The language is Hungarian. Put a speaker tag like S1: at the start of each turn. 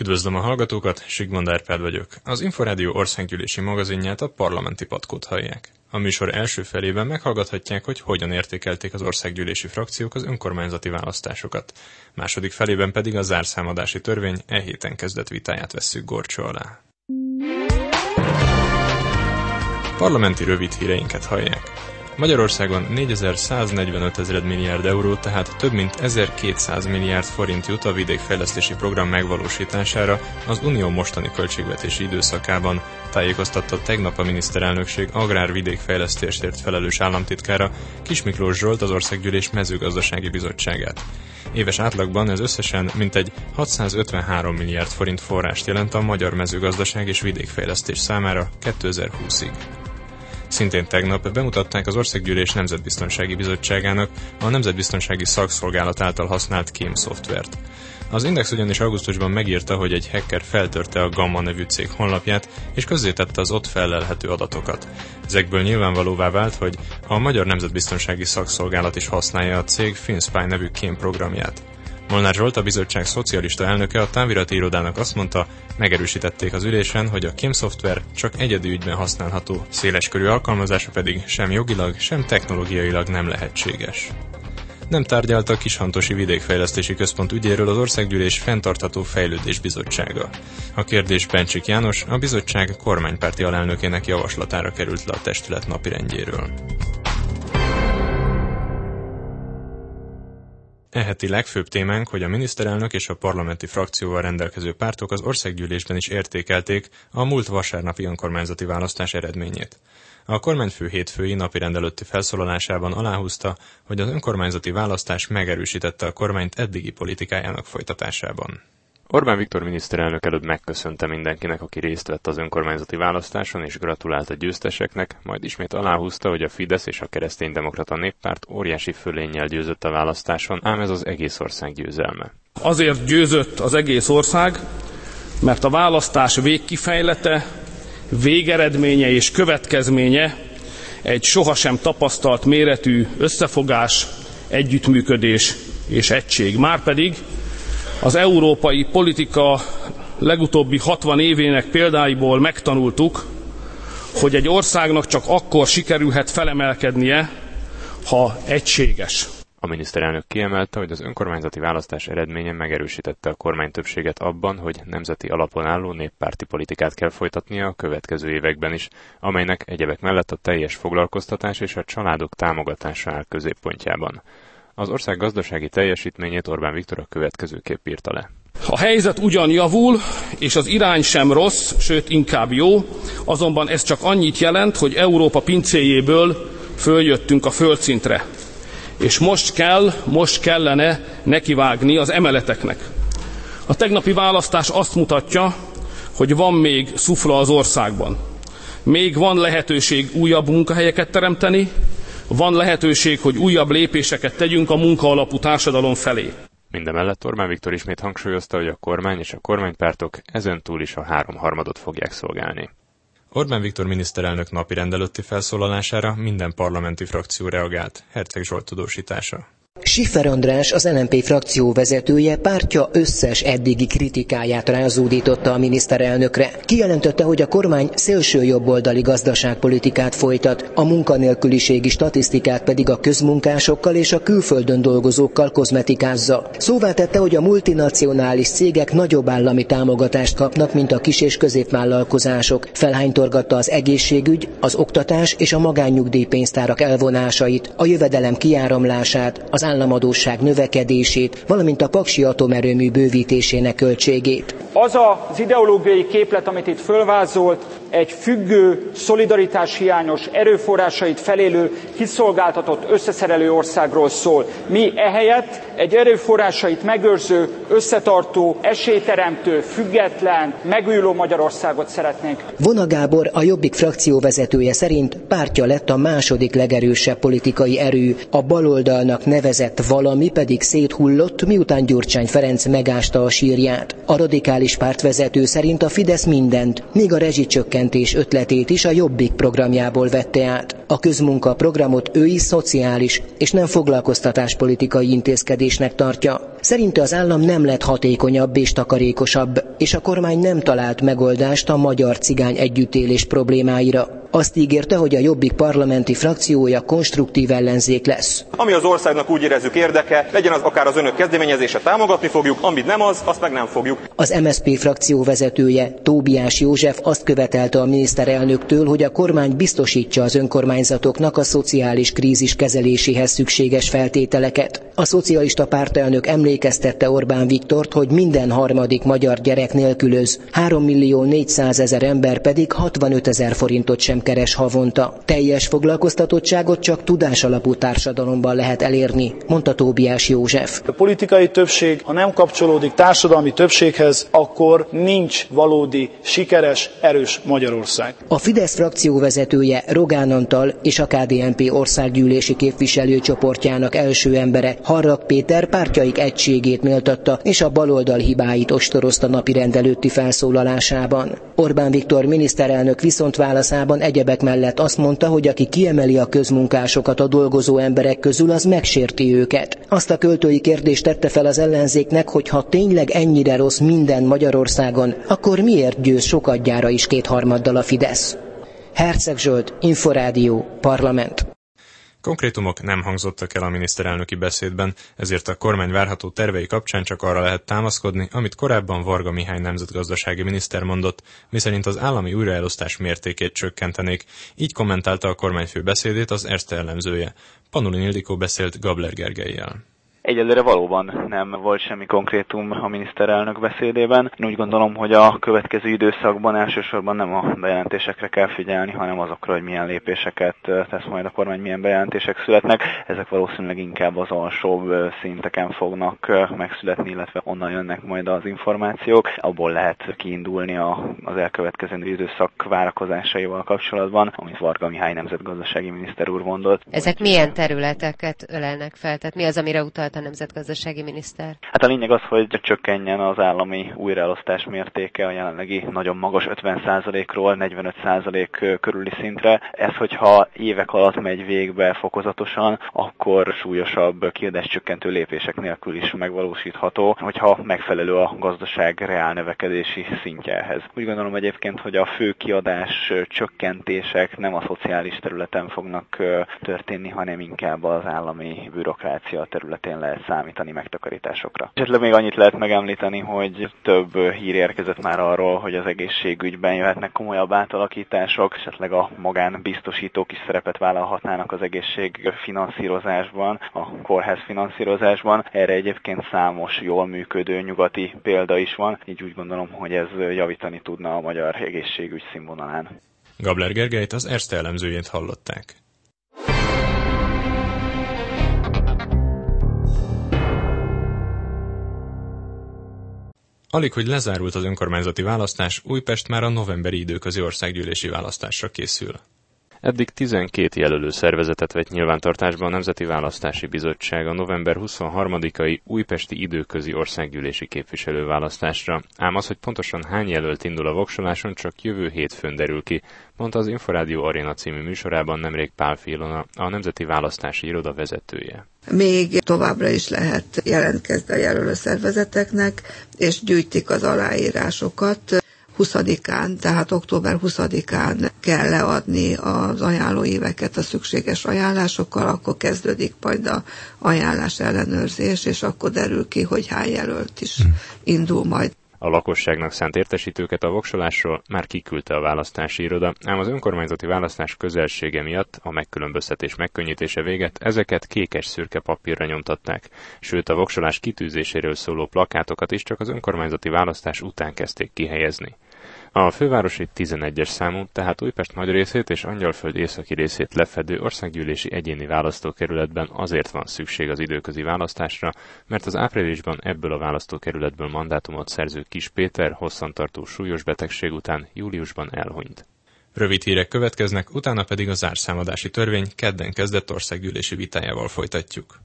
S1: Üdvözlöm a hallgatókat, Sigmond Árpád vagyok. Az Inforádió országgyűlési magazinját a parlamenti patkót hallják. A műsor első felében meghallgathatják, hogy hogyan értékelték az országgyűlési frakciók az önkormányzati választásokat. Második felében pedig a zárszámadási törvény e héten kezdett vitáját vesszük gorcsó alá. Parlamenti rövid híreinket hallják. Magyarországon 4145 ezer milliárd euró, tehát több mint 1200 milliárd forint jut a vidékfejlesztési program megvalósítására az Unió mostani költségvetési időszakában, tájékoztatta tegnap a miniszterelnökség agrár-vidékfejlesztésért felelős államtitkára Kis Miklós Zsolt az Országgyűlés mezőgazdasági bizottságát. Éves átlagban ez összesen mintegy 653 milliárd forint forrást jelent a magyar mezőgazdaság és vidékfejlesztés számára 2020-ig. Szintén tegnap bemutatták az Országgyűlés Nemzetbiztonsági Bizottságának a Nemzetbiztonsági Szakszolgálat által használt kém szoftvert. Az Index ugyanis augusztusban megírta, hogy egy hacker feltörte a Gamma nevű cég honlapját, és közzétette az ott felelhető adatokat. Ezekből nyilvánvalóvá vált, hogy a Magyar Nemzetbiztonsági Szakszolgálat is használja a cég FinSpy nevű kém programját. Molnár Zsolt, a bizottság szocialista elnöke a távirati irodának azt mondta, megerősítették az ülésen, hogy a KIM szoftver csak egyedi ügyben használható, széleskörű alkalmazása pedig sem jogilag, sem technológiailag nem lehetséges. Nem tárgyalta a Kishantosi Vidékfejlesztési Központ ügyéről az Országgyűlés Fentartható Fejlődés Bizottsága. A kérdés Bencsik János, a bizottság kormánypárti alelnökének javaslatára került le a testület napirendjéről. Eheti legfőbb témánk, hogy a miniszterelnök és a parlamenti frakcióval rendelkező pártok az országgyűlésben is értékelték a múlt vasárnapi önkormányzati választás eredményét. A kormányfő hétfői napi rendelőtti felszólalásában aláhúzta, hogy az önkormányzati választás megerősítette a kormányt eddigi politikájának folytatásában.
S2: Orbán Viktor miniszterelnök előtt megköszönte mindenkinek, aki részt vett az önkormányzati választáson, és gratulált a győzteseknek, majd ismét aláhúzta, hogy a Fidesz és a kereszténydemokrata néppárt óriási fölénnyel győzött a választáson, ám ez az egész ország győzelme.
S3: Azért győzött az egész ország, mert a választás végkifejlete, végeredménye és következménye egy sohasem tapasztalt méretű összefogás, együttműködés és egység. Márpedig az európai politika legutóbbi 60 évének példáiból megtanultuk, hogy egy országnak csak akkor sikerülhet felemelkednie, ha egységes.
S2: A miniszterelnök kiemelte, hogy az önkormányzati választás eredménye megerősítette a kormány többséget abban, hogy nemzeti alapon álló néppárti politikát kell folytatnia a következő években is, amelynek egyebek mellett a teljes foglalkoztatás és a családok támogatása áll középpontjában. Az ország gazdasági teljesítményét Orbán Viktor a következőképp írta le.
S3: A helyzet ugyan javul, és az irány sem rossz, sőt inkább jó, azonban ez csak annyit jelent, hogy Európa pincéjéből följöttünk a földszintre. És most kell, most kellene nekivágni az emeleteknek. A tegnapi választás azt mutatja, hogy van még szufla az országban. Még van lehetőség újabb munkahelyeket teremteni, van lehetőség, hogy újabb lépéseket tegyünk a munkaalapú társadalom felé.
S2: Mindemellett Orbán Viktor ismét hangsúlyozta, hogy a kormány és a kormánypártok ezen túl is a háromharmadot fogják szolgálni.
S1: Orbán Viktor miniszterelnök napi rendelőtti felszólalására minden parlamenti frakció reagált, Herceg Zsolt tudósítása.
S4: Siffer András, az LNP frakció vezetője pártja összes eddigi kritikáját rázódította a miniszterelnökre. Kijelentette, hogy a kormány szélső jobboldali gazdaságpolitikát folytat, a munkanélküliségi statisztikát pedig a közmunkásokkal és a külföldön dolgozókkal kozmetikázza. Szóvá tette, hogy a multinacionális cégek nagyobb állami támogatást kapnak, mint a kis- és középvállalkozások. Felhánytorgatta az egészségügy, az oktatás és a magánnyugdíjpénztárak elvonásait, a jövedelem kiáramlását, az államadóság növekedését, valamint a Paksi atomerőmű bővítésének költségét.
S5: Az az ideológiai képlet, amit itt fölvázolt, egy függő, szolidaritás hiányos, erőforrásait felélő, kiszolgáltatott, összeszerelő országról szól. Mi ehelyett egy erőforrásait megőrző, összetartó, esélyteremtő, független, megújuló Magyarországot szeretnénk.
S4: Vona Gábor, a Jobbik frakció vezetője szerint pártja lett a második legerősebb politikai erő, a baloldalnak nevezett valami pedig széthullott, miután Gyurcsány Ferenc megásta a sírját. A radikális pártvezető szerint a Fidesz mindent, míg a rezsicsökkentés ötletét is a Jobbik programjából vette át. A közmunka programot ő is szociális és nem foglalkoztatáspolitikai intézkedésnek tartja. Szerinte az állam nem lett hatékonyabb és takarékosabb, és a kormány nem talált megoldást a magyar cigány együttélés problémáira. Azt ígérte, hogy a Jobbik parlamenti frakciója konstruktív ellenzék lesz.
S6: Ami az országnak úgy érezzük érdeke, legyen az akár az önök kezdeményezése, támogatni fogjuk, amit nem az, azt meg nem fogjuk.
S4: Az MSZP frakció vezetője, Tóbiás József azt követelte a miniszterelnöktől, hogy a kormány biztosítsa az önkormányzatoknak a szociális krízis kezeléséhez szükséges feltételeket. A szocialista pártelnök emlékeztette Orbán Viktort, hogy minden harmadik magyar gyerek nélkülöz, 3 millió 400 ezer ember pedig 65 ezer forintot sem keres havonta. Teljes foglalkoztatottságot csak tudásalapú társadalomban lehet elérni, mondta Tóbiás József.
S7: A politikai többség, ha nem kapcsolódik társadalmi többséghez, akkor nincs valódi, sikeres, erős Magyarország.
S4: A Fidesz frakció vezetője Rogán Antal és a KDNP országgyűlési képviselőcsoportjának első embere Harrak Péter pártjaik egységét méltatta, és a baloldal hibáit ostorozta napi rendelőtti felszólalásában. Orbán Viktor miniszterelnök viszont válaszában egyebek mellett azt mondta, hogy aki kiemeli a közmunkásokat a dolgozó emberek közül, az megsérti őket. Azt a költői kérdést tette fel az ellenzéknek, hogy ha tényleg ennyire rossz minden Magyarországon, akkor miért győz sokadjára is kétharmaddal a Fidesz? Herceg Zsolt, Inforádió, Parlament.
S1: Konkrétumok nem hangzottak el a miniszterelnöki beszédben, ezért a kormány várható tervei kapcsán csak arra lehet támaszkodni, amit korábban Varga Mihály nemzetgazdasági miniszter mondott, miszerint az állami újraelosztás mértékét csökkentenék. Így kommentálta a kormányfő beszédét az Erste elemzője. Panulin Ildikó beszélt Gabler Gergelyel.
S8: Egyelőre valóban nem volt semmi konkrétum a miniszterelnök beszédében. Én úgy gondolom, hogy a következő időszakban elsősorban nem a bejelentésekre kell figyelni, hanem azokra, hogy milyen lépéseket tesz majd a kormány, milyen bejelentések születnek. Ezek valószínűleg inkább az alsóbb szinteken fognak megszületni, illetve onnan jönnek majd az információk. Abból lehet kiindulni az elkövetkező időszak várakozásaival kapcsolatban, amit Varga Mihály nemzetgazdasági miniszter úr mondott.
S9: Ezek milyen területeket ölelnek fel? Tehát mi az, amire utalt a nemzetgazdasági miniszter?
S8: Hát a lényeg az, hogy csökkenjen az állami újraelosztás mértéke a jelenlegi nagyon magas 50%-ról 45% körüli szintre. Ez, hogyha évek alatt megy végbe fokozatosan, akkor súlyosabb kiadáscsökkentő lépések nélkül is megvalósítható, hogyha megfelelő a gazdaság reál növekedési szintje ehhez. Úgy gondolom egyébként, hogy a fő kiadás csökkentések nem a szociális területen fognak történni, hanem inkább az állami bürokrácia területén lehet számítani megtakarításokra. Esetleg még annyit lehet megemlíteni, hogy több hír érkezett már arról, hogy az egészségügyben jöhetnek komolyabb átalakítások, esetleg a magánbiztosítók is szerepet vállalhatnának az egészség finanszírozásban, a kórház finanszírozásban. Erre egyébként számos jól működő nyugati példa is van, így úgy gondolom, hogy ez javítani tudna a magyar egészségügy színvonalán.
S1: Gabler Gergelyt az Erste elemzőjét hallották. Alig, hogy lezárult az önkormányzati választás, Újpest már a novemberi időközi országgyűlési választásra készül.
S2: Eddig 12 jelölő szervezetet vett nyilvántartásba a Nemzeti Választási Bizottság a november 23-ai újpesti időközi országgyűlési képviselőválasztásra. Ám az, hogy pontosan hány jelölt indul a voksoláson, csak jövő hétfőn derül ki, mondta az Inforádió Arena című műsorában nemrég Pál Filona, a Nemzeti Választási Iroda vezetője.
S10: Még továbbra is lehet jelentkezni a jelölő szervezeteknek, és gyűjtik az aláírásokat 20-án, tehát október 20-án kell leadni az ajánlóíveket a szükséges ajánlásokkal, akkor kezdődik majd a ajánlás ellenőrzés, és akkor derül ki, hogy hány jelölt is hm. indul majd.
S2: A lakosságnak szánt értesítőket a voksolásról már kiküldte a választási iroda, ám az önkormányzati választás közelsége miatt a megkülönböztetés megkönnyítése véget ezeket kékes-szürke papírra nyomtatták, sőt a voksolás kitűzéséről szóló plakátokat is csak az önkormányzati választás után kezdték kihelyezni. A fővárosi 11-es számú, tehát Újpest nagy részét és Angyalföld északi részét lefedő országgyűlési egyéni választókerületben azért van szükség az időközi választásra, mert az áprilisban ebből a választókerületből mandátumot szerző Kis Péter hosszantartó súlyos betegség után júliusban elhunyt.
S1: Rövid hírek következnek, utána pedig a zárszámadási törvény kedden kezdett országgyűlési vitájával folytatjuk.